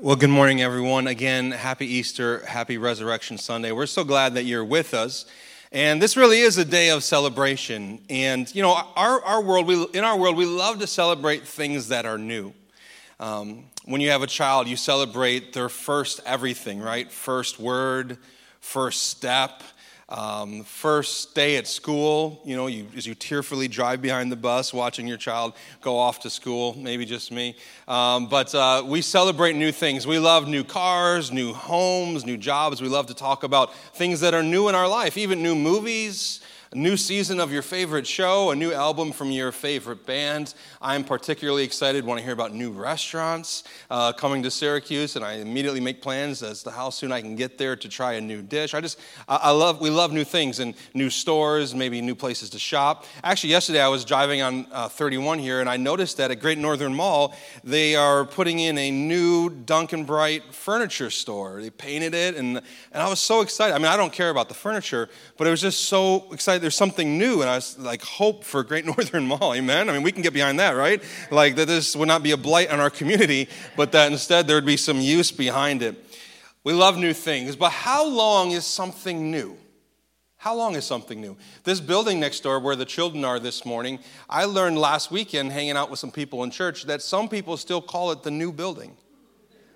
Well, good morning, everyone. Again, happy Easter, happy Resurrection Sunday. We're so glad that you're with us. And this really is a day of celebration. And, you know, our, our world, we, in our world, we love to celebrate things that are new. Um, when you have a child, you celebrate their first everything, right? First word, first step, um, first day at school, you know, you, as you tearfully drive behind the bus watching your child go off to school, maybe just me. Um, but uh, we celebrate new things. We love new cars, new homes, new jobs. We love to talk about things that are new in our life, even new movies, a new season of your favorite show, a new album from your favorite band. I'm particularly excited when I hear about new restaurants uh, coming to Syracuse, and I immediately make plans as to how soon I can get there to try a new dish. I just, I, love, we love new things and new stores, maybe new places to shop. Actually, yesterday I was driving on uh, 31 here, and I noticed that at Great Northern Mall, they are putting in a new Dunk & Bright furniture store. They painted it, and, and I was so excited. I mean, I don't care about the furniture, but it was just so there's something new, and I was like, hope for Great Northern Mall, amen? I mean, we can get behind that, right? Like, that this would not be a blight on our community, but that instead there would be some use behind it. We love new things, but how long is something new? How long is something new? This building next door where the children are this morning, I learned last weekend hanging out with some people in church that some people still call it the new building.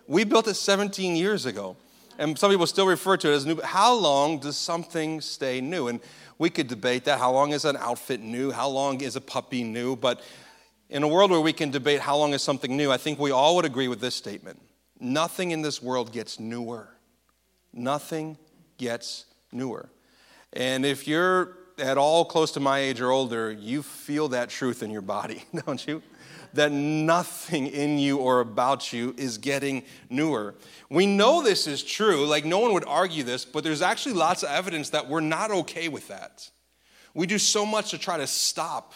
We built it 17 years ago, and some people still refer to it as new. How long does something stay new? And we could debate that. How long is an outfit new? How long is a puppy new? But in a world where we can debate how long is something new, I think we all would agree with this statement nothing in this world gets newer. Nothing gets newer. And if you're at all close to my age or older, you feel that truth in your body, don't you? That nothing in you or about you is getting newer. We know this is true, like no one would argue this, but there's actually lots of evidence that we're not okay with that. We do so much to try to stop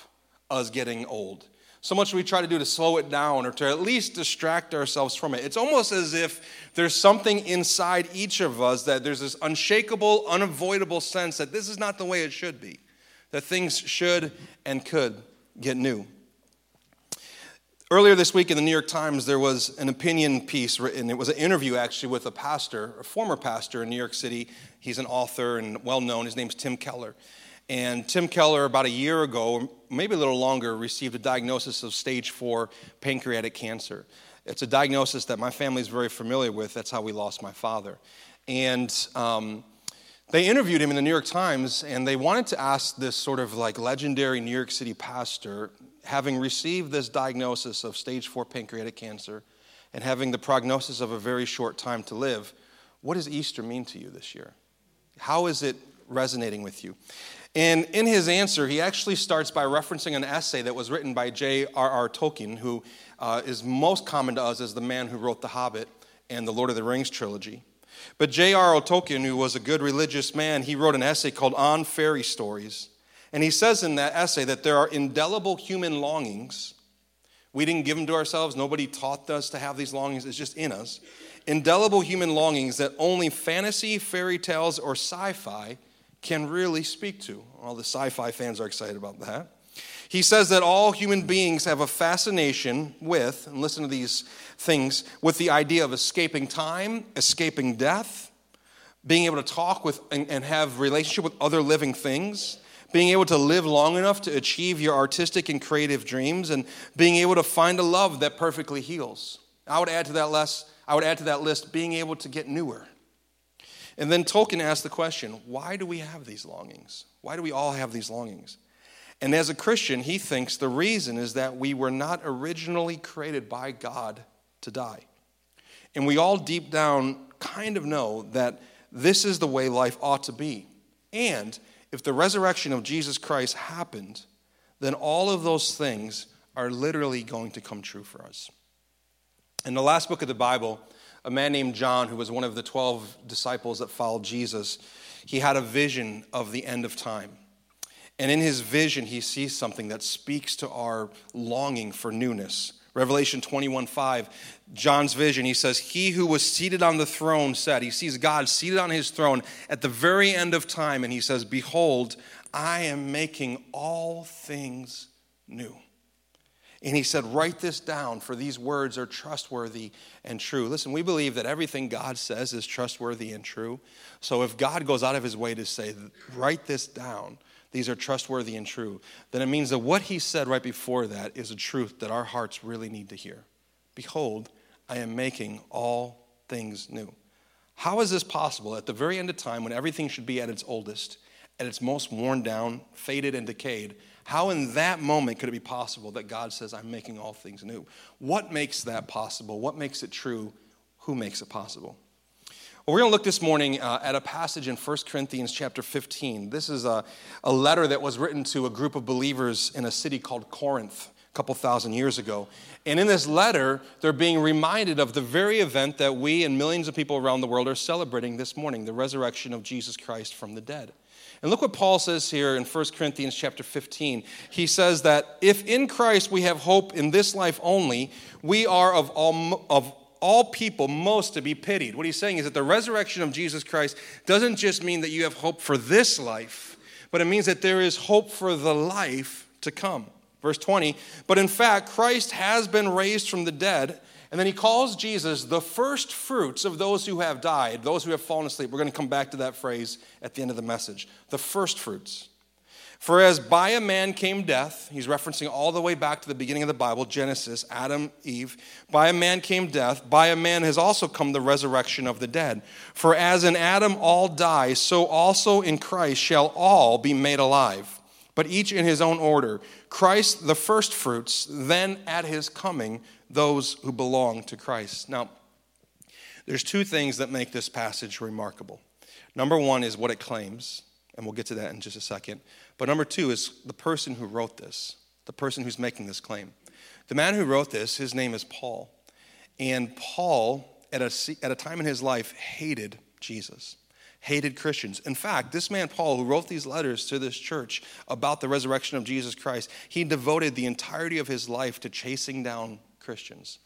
us getting old. So much we try to do to slow it down or to at least distract ourselves from it. It's almost as if there's something inside each of us that there's this unshakable, unavoidable sense that this is not the way it should be, that things should and could get new. Earlier this week in the New York Times, there was an opinion piece written. It was an interview actually with a pastor, a former pastor in New York City. He's an author and well known. His name's Tim Keller. And Tim Keller, about a year ago, maybe a little longer, received a diagnosis of stage four pancreatic cancer. It's a diagnosis that my family is very familiar with. That's how we lost my father. And um, they interviewed him in the New York Times, and they wanted to ask this sort of like legendary New York City pastor having received this diagnosis of stage four pancreatic cancer and having the prognosis of a very short time to live, what does Easter mean to you this year? How is it resonating with you? And in his answer, he actually starts by referencing an essay that was written by J.R.R. Tolkien, who uh, is most common to us as the man who wrote The Hobbit and the Lord of the Rings trilogy. But J.R.R. Tolkien, who was a good religious man, he wrote an essay called On Fairy Stories. And he says in that essay that there are indelible human longings. We didn't give them to ourselves, nobody taught us to have these longings, it's just in us. Indelible human longings that only fantasy, fairy tales, or sci fi can really speak to. All the sci fi fans are excited about that. He says that all human beings have a fascination with, and listen to these things, with the idea of escaping time, escaping death, being able to talk with and, and have relationship with other living things, being able to live long enough to achieve your artistic and creative dreams, and being able to find a love that perfectly heals. I would add to that list, I would add to that list being able to get newer. And then Tolkien asked the question, why do we have these longings? Why do we all have these longings? And as a Christian, he thinks the reason is that we were not originally created by God to die. And we all deep down kind of know that this is the way life ought to be. And if the resurrection of Jesus Christ happened, then all of those things are literally going to come true for us. In the last book of the Bible, a man named John, who was one of the 12 disciples that followed Jesus, he had a vision of the end of time. And in his vision, he sees something that speaks to our longing for newness. Revelation 21 5, John's vision, he says, He who was seated on the throne said, He sees God seated on his throne at the very end of time, and he says, Behold, I am making all things new. And he said, Write this down, for these words are trustworthy and true. Listen, we believe that everything God says is trustworthy and true. So if God goes out of his way to say, Write this down, these are trustworthy and true, then it means that what he said right before that is a truth that our hearts really need to hear. Behold, I am making all things new. How is this possible at the very end of time when everything should be at its oldest, at its most worn down, faded, and decayed? How in that moment could it be possible that God says, I'm making all things new? What makes that possible? What makes it true? Who makes it possible? We're going to look this morning uh, at a passage in 1 Corinthians chapter 15. This is a, a letter that was written to a group of believers in a city called Corinth a couple thousand years ago. And in this letter, they're being reminded of the very event that we and millions of people around the world are celebrating this morning the resurrection of Jesus Christ from the dead. And look what Paul says here in 1 Corinthians chapter 15. He says that if in Christ we have hope in this life only, we are of all, of all people most to be pitied. What he's saying is that the resurrection of Jesus Christ doesn't just mean that you have hope for this life, but it means that there is hope for the life to come. Verse 20, but in fact, Christ has been raised from the dead and then he calls Jesus the first fruits of those who have died, those who have fallen asleep. We're going to come back to that phrase at the end of the message. The first fruits. For as by a man came death, he's referencing all the way back to the beginning of the Bible, Genesis, Adam, Eve. By a man came death, by a man has also come the resurrection of the dead. For as in Adam all die, so also in Christ shall all be made alive, but each in his own order. Christ the first fruits, then at his coming, those who belong to Christ. Now, there's two things that make this passage remarkable. Number one is what it claims, and we'll get to that in just a second. But number two is the person who wrote this, the person who's making this claim. The man who wrote this, his name is Paul. And Paul, at a, at a time in his life, hated Jesus, hated Christians. In fact, this man, Paul, who wrote these letters to this church about the resurrection of Jesus Christ, he devoted the entirety of his life to chasing down Christians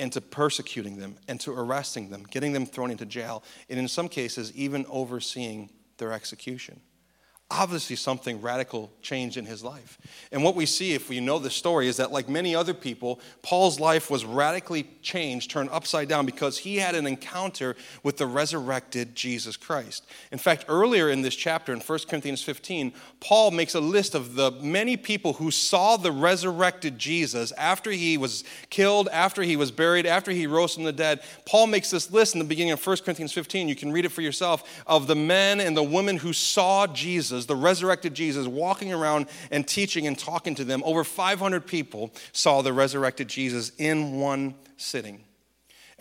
and to persecuting them and to arresting them, getting them thrown into jail, and in some cases, even overseeing their execution obviously something radical changed in his life. And what we see, if we know the story, is that like many other people, Paul's life was radically changed, turned upside down, because he had an encounter with the resurrected Jesus Christ. In fact, earlier in this chapter, in 1 Corinthians 15, Paul makes a list of the many people who saw the resurrected Jesus after he was killed, after he was buried, after he rose from the dead. Paul makes this list in the beginning of 1 Corinthians 15. You can read it for yourself of the men and the women who saw Jesus The resurrected Jesus, walking around and teaching and talking to them. Over 500 people saw the resurrected Jesus in one sitting.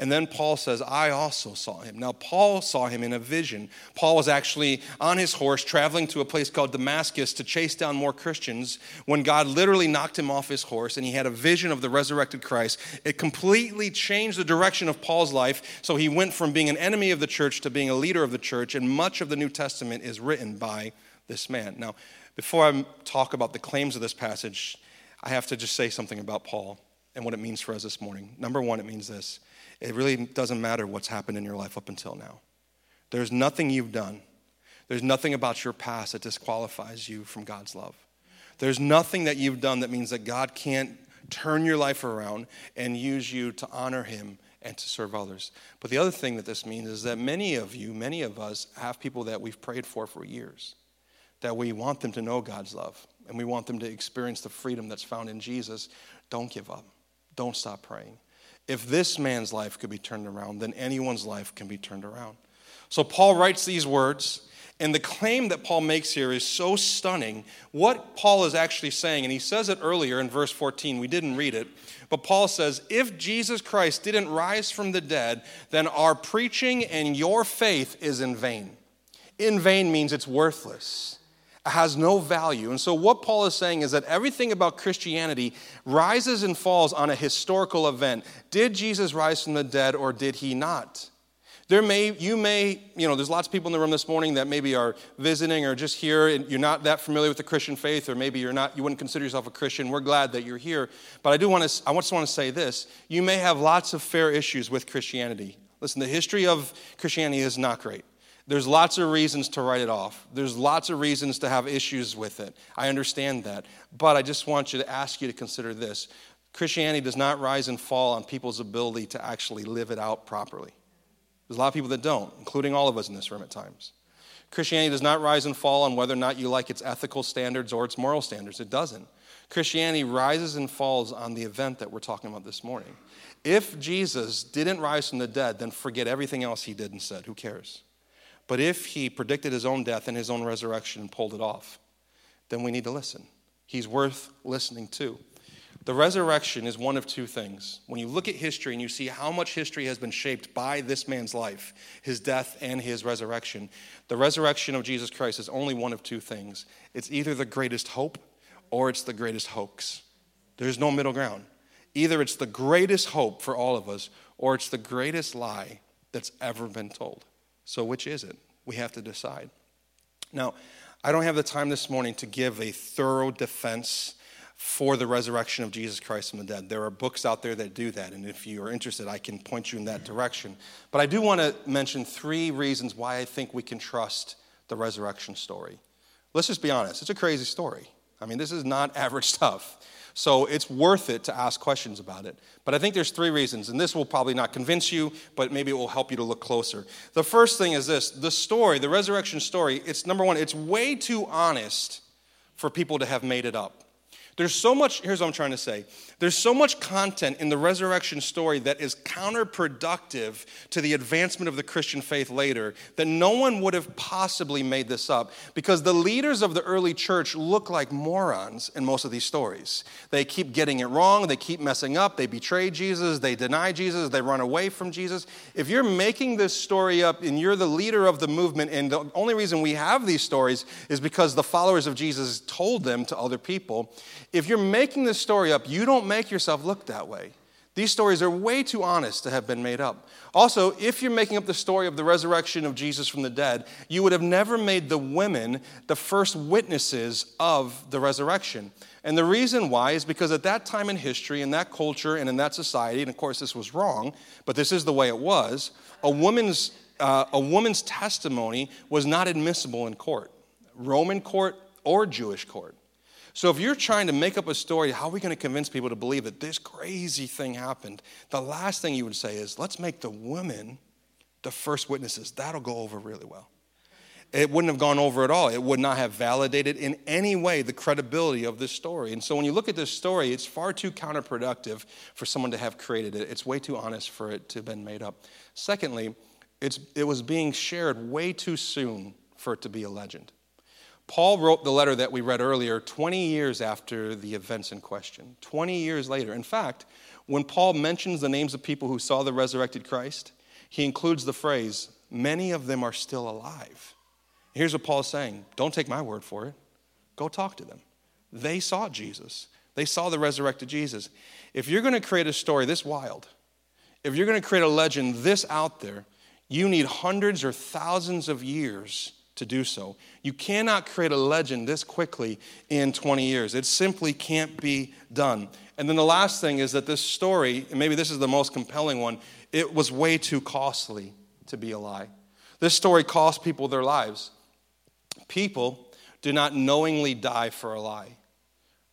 And then Paul says, I also saw him. Now, Paul saw him in a vision. Paul was actually on his horse traveling to a place called Damascus to chase down more Christians when God literally knocked him off his horse and he had a vision of the resurrected Christ. It completely changed the direction of Paul's life. So he went from being an enemy of the church to being a leader of the church. And much of the New Testament is written by this man. Now, before I talk about the claims of this passage, I have to just say something about Paul and what it means for us this morning. Number one, it means this it really doesn't matter what's happened in your life up until now. There's nothing you've done, there's nothing about your past that disqualifies you from God's love. There's nothing that you've done that means that God can't turn your life around and use you to honor Him and to serve others. But the other thing that this means is that many of you, many of us, have people that we've prayed for for years that we want them to know God's love and we want them to experience the freedom that's found in Jesus, don't give up. Don't stop praying. If this man's life could be turned around, then anyone's life can be turned around. So Paul writes these words, and the claim that Paul makes here is so stunning. What Paul is actually saying, and he says it earlier in verse 14, we didn't read it, but Paul says, If Jesus Christ didn't rise from the dead, then our preaching and your faith is in vain. In vain means it's worthless has no value. And so, what Paul is saying is that everything about Christianity rises and falls on a historical event. Did Jesus rise from the dead or did he not? There may, you may, you know, there's lots of people in the room this morning that maybe are visiting or just here and you're not that familiar with the Christian faith, or maybe you're not, you wouldn't consider yourself a Christian. We're glad that you're here. But I do want to, I just want to say this. You may have lots of fair issues with Christianity. Listen, the history of Christianity is not great. There's lots of reasons to write it off. There's lots of reasons to have issues with it. I understand that. But I just want you to ask you to consider this. Christianity does not rise and fall on people's ability to actually live it out properly. There's a lot of people that don't, including all of us in this room at times. Christianity does not rise and fall on whether or not you like its ethical standards or its moral standards. It doesn't. Christianity rises and falls on the event that we're talking about this morning. If Jesus didn't rise from the dead, then forget everything else he did and said. Who cares? But if he predicted his own death and his own resurrection and pulled it off, then we need to listen. He's worth listening to. The resurrection is one of two things. When you look at history and you see how much history has been shaped by this man's life, his death and his resurrection, the resurrection of Jesus Christ is only one of two things. It's either the greatest hope or it's the greatest hoax. There's no middle ground. Either it's the greatest hope for all of us or it's the greatest lie that's ever been told. So, which is it? We have to decide. Now, I don't have the time this morning to give a thorough defense for the resurrection of Jesus Christ from the dead. There are books out there that do that, and if you are interested, I can point you in that direction. But I do want to mention three reasons why I think we can trust the resurrection story. Let's just be honest, it's a crazy story. I mean, this is not average stuff. So it's worth it to ask questions about it. But I think there's three reasons, and this will probably not convince you, but maybe it will help you to look closer. The first thing is this the story, the resurrection story, it's number one, it's way too honest for people to have made it up. There's so much, here's what I'm trying to say. There's so much content in the resurrection story that is counterproductive to the advancement of the Christian faith later that no one would have possibly made this up because the leaders of the early church look like morons in most of these stories. They keep getting it wrong, they keep messing up, they betray Jesus, they deny Jesus, they run away from Jesus. If you're making this story up and you're the leader of the movement, and the only reason we have these stories is because the followers of Jesus told them to other people, if you're making this story up, you don't make yourself look that way. These stories are way too honest to have been made up. Also, if you're making up the story of the resurrection of Jesus from the dead, you would have never made the women the first witnesses of the resurrection. And the reason why is because at that time in history, in that culture, and in that society, and of course this was wrong, but this is the way it was, a woman's, uh, a woman's testimony was not admissible in court, Roman court or Jewish court. So if you're trying to make up a story, how are we going to convince people to believe that this crazy thing happened? The last thing you would say is, let's make the women the first witnesses. That'll go over really well. It wouldn't have gone over at all. It would not have validated in any way the credibility of this story. And so when you look at this story, it's far too counterproductive for someone to have created it. It's way too honest for it to have been made up. Secondly, it's, it was being shared way too soon for it to be a legend. Paul wrote the letter that we read earlier 20 years after the events in question. 20 years later. In fact, when Paul mentions the names of people who saw the resurrected Christ, he includes the phrase, many of them are still alive. Here's what Paul's saying don't take my word for it, go talk to them. They saw Jesus, they saw the resurrected Jesus. If you're going to create a story this wild, if you're going to create a legend this out there, you need hundreds or thousands of years to do so. You cannot create a legend this quickly in 20 years. It simply can't be done. And then the last thing is that this story, and maybe this is the most compelling one, it was way too costly to be a lie. This story cost people their lives. People do not knowingly die for a lie.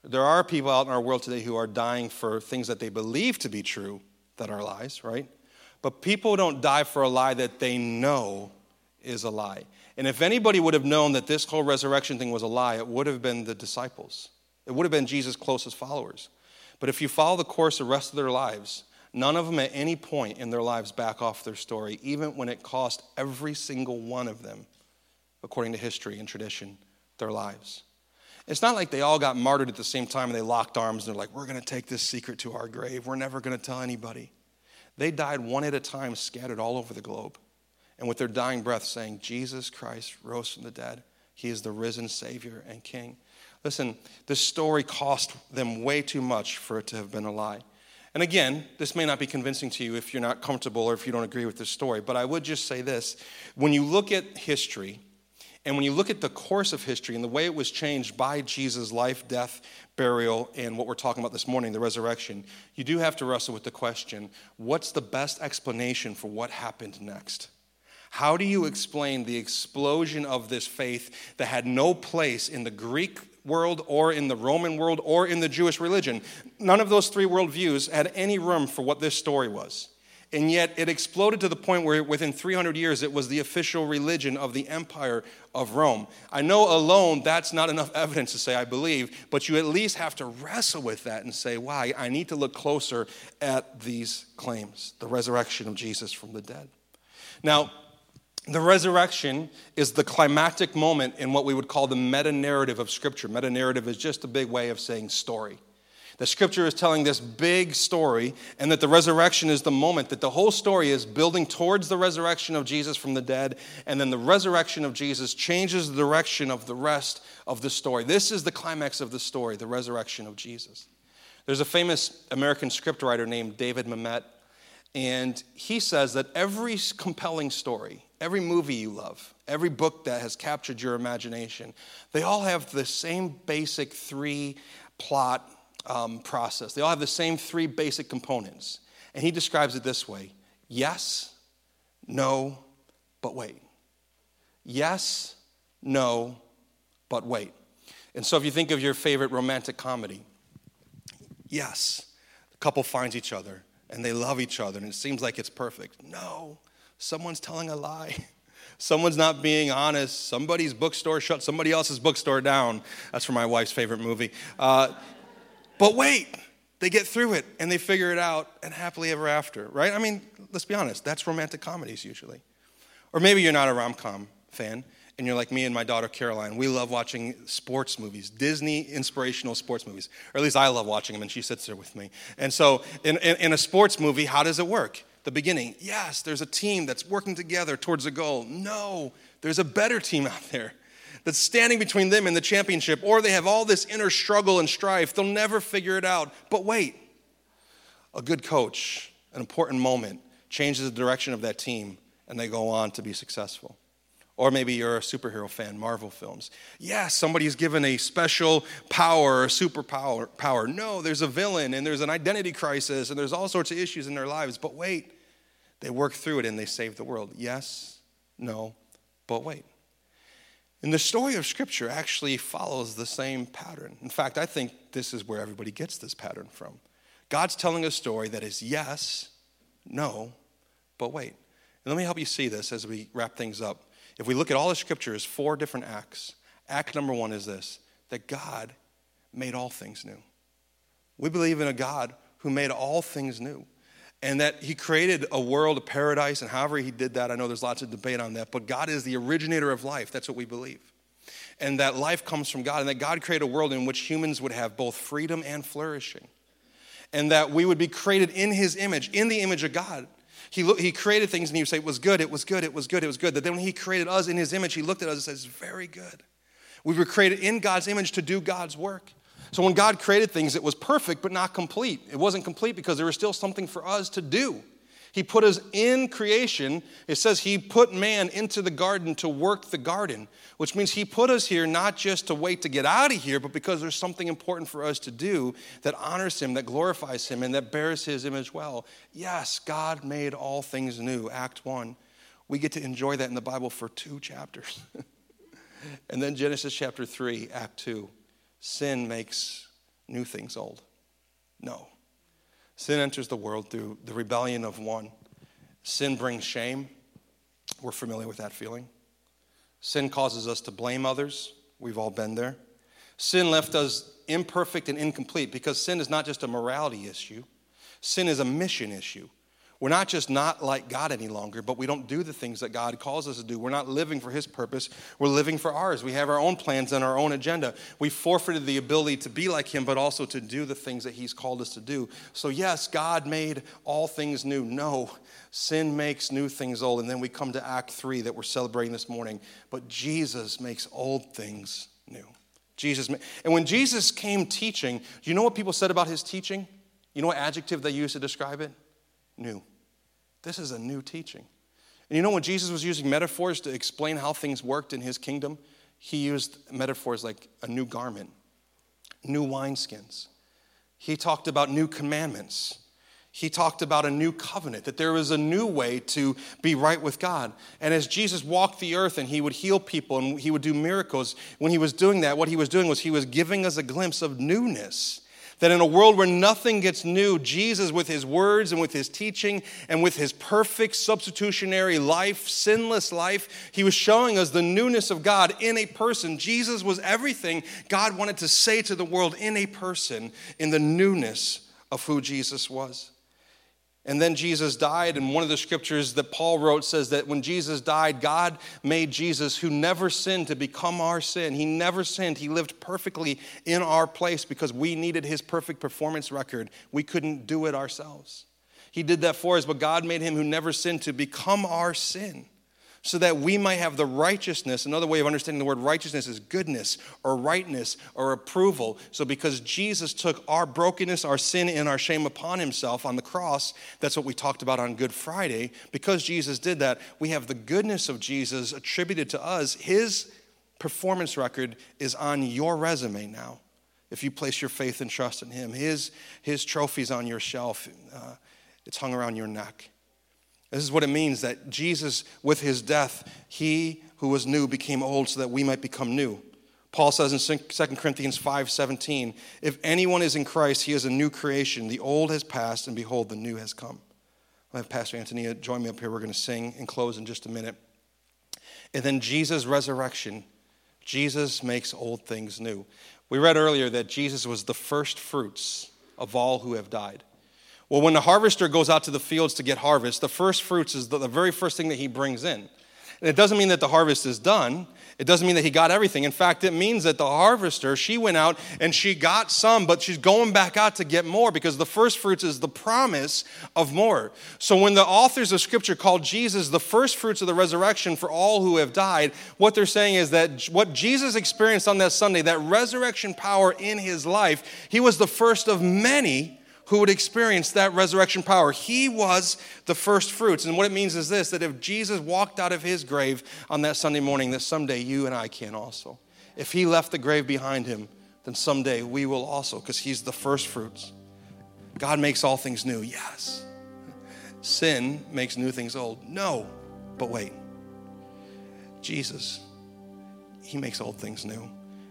There are people out in our world today who are dying for things that they believe to be true that are lies, right? But people don't die for a lie that they know is a lie. And if anybody would have known that this whole resurrection thing was a lie, it would have been the disciples. It would have been Jesus' closest followers. But if you follow the course the rest of their lives, none of them at any point in their lives back off their story, even when it cost every single one of them, according to history and tradition, their lives. It's not like they all got martyred at the same time and they locked arms and they're like, we're going to take this secret to our grave. We're never going to tell anybody. They died one at a time, scattered all over the globe and with their dying breath saying, Jesus Christ rose from the dead. He is the risen Savior and King. Listen, this story cost them way too much for it to have been a lie. And again, this may not be convincing to you if you're not comfortable or if you don't agree with this story, but I would just say this. When you look at history, and when you look at the course of history and the way it was changed by Jesus' life, death, burial, and what we're talking about this morning, the resurrection, you do have to wrestle with the question what's the best explanation for what happened next? How do you explain the explosion of this faith that had no place in the Greek world or in the Roman world or in the Jewish religion. None of those three worldviews had any room for what this story was. And yet it exploded to the point where within 300 years it was the official religion of the empire of Rome. I know alone that's not enough evidence to say I believe, but you at least have to wrestle with that and say, why? I need to look closer at these claims the resurrection of Jesus from the dead. Now, the resurrection is the climactic moment in what we would call the meta narrative of Scripture. Meta narrative is just a big way of saying story. The scripture is telling this big story, and that the resurrection is the moment that the whole story is building towards the resurrection of Jesus from the dead, and then the resurrection of Jesus changes the direction of the rest of the story. This is the climax of the story, the resurrection of Jesus. There's a famous American scriptwriter named David Mamet, and he says that every compelling story, every movie you love, every book that has captured your imagination, they all have the same basic three plot um, process. They all have the same three basic components. And he describes it this way yes, no, but wait. Yes, no, but wait. And so if you think of your favorite romantic comedy, yes, the couple finds each other and they love each other and it seems like it's perfect. No, someone's telling a lie. Someone's not being honest. Somebody's bookstore shut somebody else's bookstore down. That's for my wife's favorite movie. Uh, but wait, they get through it and they figure it out and happily ever after, right? I mean, let's be honest, that's romantic comedies usually. Or maybe you're not a rom com fan and you're like me and my daughter Caroline. We love watching sports movies, Disney inspirational sports movies. Or at least I love watching them and she sits there with me. And so in, in, in a sports movie, how does it work? The beginning, yes, there's a team that's working together towards a goal. No, there's a better team out there that's standing between them and the championship, or they have all this inner struggle and strife. They'll never figure it out. But wait, a good coach, an important moment, changes the direction of that team, and they go on to be successful. Or maybe you're a superhero fan, Marvel films. Yes, somebody's given a special power or superpower. Power. No, there's a villain and there's an identity crisis and there's all sorts of issues in their lives. But wait, they work through it and they save the world. Yes, no, but wait. And the story of Scripture actually follows the same pattern. In fact, I think this is where everybody gets this pattern from. God's telling a story that is yes, no, but wait. And let me help you see this as we wrap things up. If we look at all the scriptures, four different acts. Act number one is this that God made all things new. We believe in a God who made all things new and that he created a world, a paradise, and however he did that, I know there's lots of debate on that, but God is the originator of life. That's what we believe. And that life comes from God, and that God created a world in which humans would have both freedom and flourishing. And that we would be created in his image, in the image of God. He, lo- he created things and he would say, It was good, it was good, it was good, it was good. That then when he created us in his image, he looked at us and says, Very good. We were created in God's image to do God's work. So when God created things, it was perfect but not complete. It wasn't complete because there was still something for us to do. He put us in creation. It says He put man into the garden to work the garden, which means He put us here not just to wait to get out of here, but because there's something important for us to do that honors Him, that glorifies Him, and that bears His image well. Yes, God made all things new. Act 1. We get to enjoy that in the Bible for two chapters. and then Genesis chapter 3, Act 2 sin makes new things old. No. Sin enters the world through the rebellion of one. Sin brings shame. We're familiar with that feeling. Sin causes us to blame others. We've all been there. Sin left us imperfect and incomplete because sin is not just a morality issue, sin is a mission issue. We're not just not like God any longer, but we don't do the things that God calls us to do. We're not living for His purpose, we're living for ours. We have our own plans and our own agenda. We forfeited the ability to be like Him, but also to do the things that He's called us to do. So, yes, God made all things new. No, sin makes new things old. And then we come to Act 3 that we're celebrating this morning. But Jesus makes old things new. Jesus, and when Jesus came teaching, do you know what people said about his teaching? You know what adjective they used to describe it? New. This is a new teaching. And you know, when Jesus was using metaphors to explain how things worked in his kingdom, he used metaphors like a new garment, new wineskins. He talked about new commandments. he talked about a new covenant, that there was a new way to be right with God. And as Jesus walked the earth and he would heal people and he would do miracles, when he was doing that, what he was doing was he was giving us a glimpse of newness. That in a world where nothing gets new, Jesus, with his words and with his teaching and with his perfect substitutionary life, sinless life, he was showing us the newness of God in a person. Jesus was everything God wanted to say to the world in a person, in the newness of who Jesus was. And then Jesus died, and one of the scriptures that Paul wrote says that when Jesus died, God made Jesus, who never sinned, to become our sin. He never sinned. He lived perfectly in our place because we needed his perfect performance record. We couldn't do it ourselves. He did that for us, but God made him who never sinned to become our sin so that we might have the righteousness. Another way of understanding the word righteousness is goodness or rightness or approval. So, because Jesus took our brokenness, our sin, and our shame upon himself on the cross, that's what we talked about on Good Friday. Because Jesus did that, we have the goodness of Jesus attributed to us. His performance record is on your resume now. If you place your faith and trust in him, his, his trophy's on your shelf, uh, it's hung around your neck. This is what it means that Jesus, with his death, he who was new became old so that we might become new. Paul says in 2 Corinthians 5:17, if anyone is in Christ, he is a new creation. The old has passed, and behold, the new has come. I'll have Pastor Antonia join me up here. We're going to sing and close in just a minute. And then Jesus' resurrection, Jesus makes old things new. We read earlier that Jesus was the first fruits of all who have died. Well, when the harvester goes out to the fields to get harvest, the first fruits is the, the very first thing that he brings in. And it doesn't mean that the harvest is done. It doesn't mean that he got everything. In fact, it means that the harvester, she went out and she got some, but she's going back out to get more because the first fruits is the promise of more. So when the authors of scripture called Jesus the first fruits of the resurrection for all who have died, what they're saying is that what Jesus experienced on that Sunday, that resurrection power in his life, he was the first of many who would experience that resurrection power. He was the first fruits. And what it means is this that if Jesus walked out of his grave on that Sunday morning, that someday you and I can also. If he left the grave behind him, then someday we will also, because he's the first fruits. God makes all things new, yes. Sin makes new things old, no. But wait, Jesus, he makes old things new.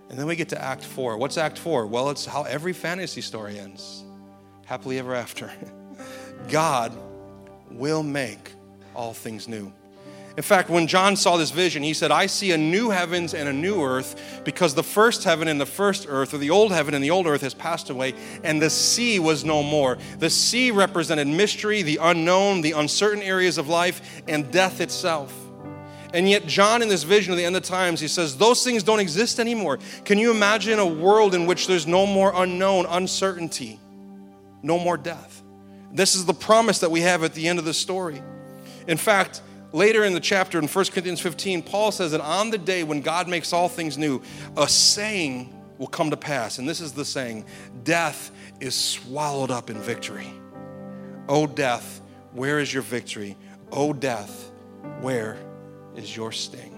And then we get to Act Four. What's Act Four? Well, it's how every fantasy story ends happily ever after. God will make all things new. In fact, when John saw this vision, he said, I see a new heavens and a new earth because the first heaven and the first earth, or the old heaven and the old earth, has passed away, and the sea was no more. The sea represented mystery, the unknown, the uncertain areas of life, and death itself. And yet, John, in this vision of the end of times, he says, Those things don't exist anymore. Can you imagine a world in which there's no more unknown, uncertainty? No more death. This is the promise that we have at the end of the story. In fact, later in the chapter in 1 Corinthians 15, Paul says that on the day when God makes all things new, a saying will come to pass. And this is the saying Death is swallowed up in victory. O death, where is your victory? O death, where is your sting?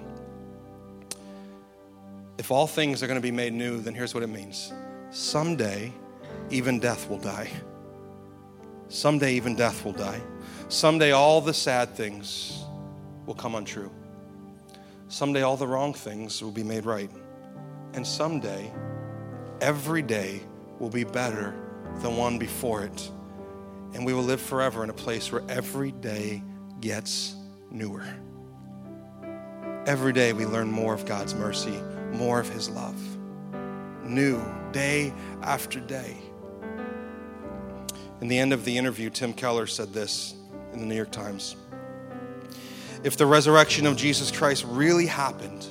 If all things are going to be made new, then here's what it means someday, even death will die. Someday, even death will die. Someday, all the sad things will come untrue. Someday, all the wrong things will be made right. And someday, every day will be better than one before it. And we will live forever in a place where every day gets newer. Every day we learn more of God's mercy, more of His love. New, day after day. In the end of the interview, Tim Keller said this in the New York Times If the resurrection of Jesus Christ really happened,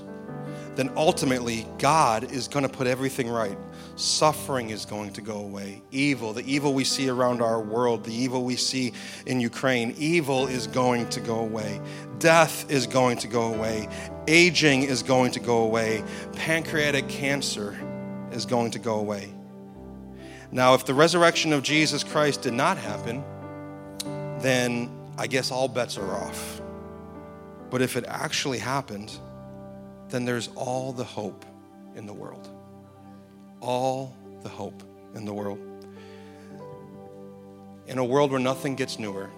then ultimately God is going to put everything right. Suffering is going to go away. Evil, the evil we see around our world, the evil we see in Ukraine, evil is going to go away. Death is going to go away. Aging is going to go away. Pancreatic cancer is going to go away. Now, if the resurrection of Jesus Christ did not happen, then I guess all bets are off. But if it actually happened, then there's all the hope in the world. All the hope in the world. in a world where nothing gets newer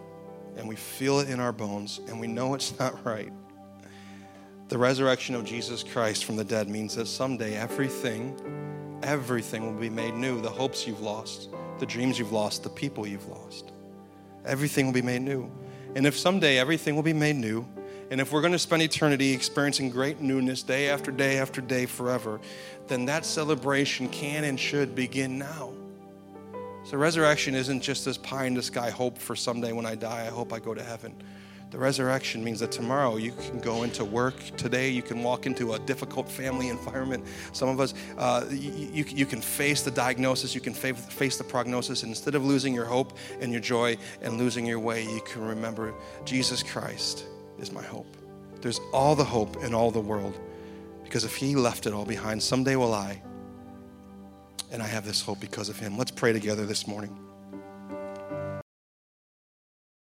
and we feel it in our bones and we know it's not right, the resurrection of Jesus Christ from the dead means that someday everything, everything will be made new. The hopes you've lost, the dreams you've lost, the people you've lost, everything will be made new. And if someday everything will be made new, and if we're going to spend eternity experiencing great newness day after day after day forever, then that celebration can and should begin now. So, resurrection isn't just this pie in the sky hope for someday when I die, I hope I go to heaven. The resurrection means that tomorrow you can go into work. Today you can walk into a difficult family environment. Some of us, uh, you, you, can face the diagnosis, you can face the prognosis. And instead of losing your hope and your joy and losing your way, you can remember Jesus Christ is my hope. There's all the hope in all the world because if He left it all behind, someday will I. And I have this hope because of Him. Let's pray together this morning.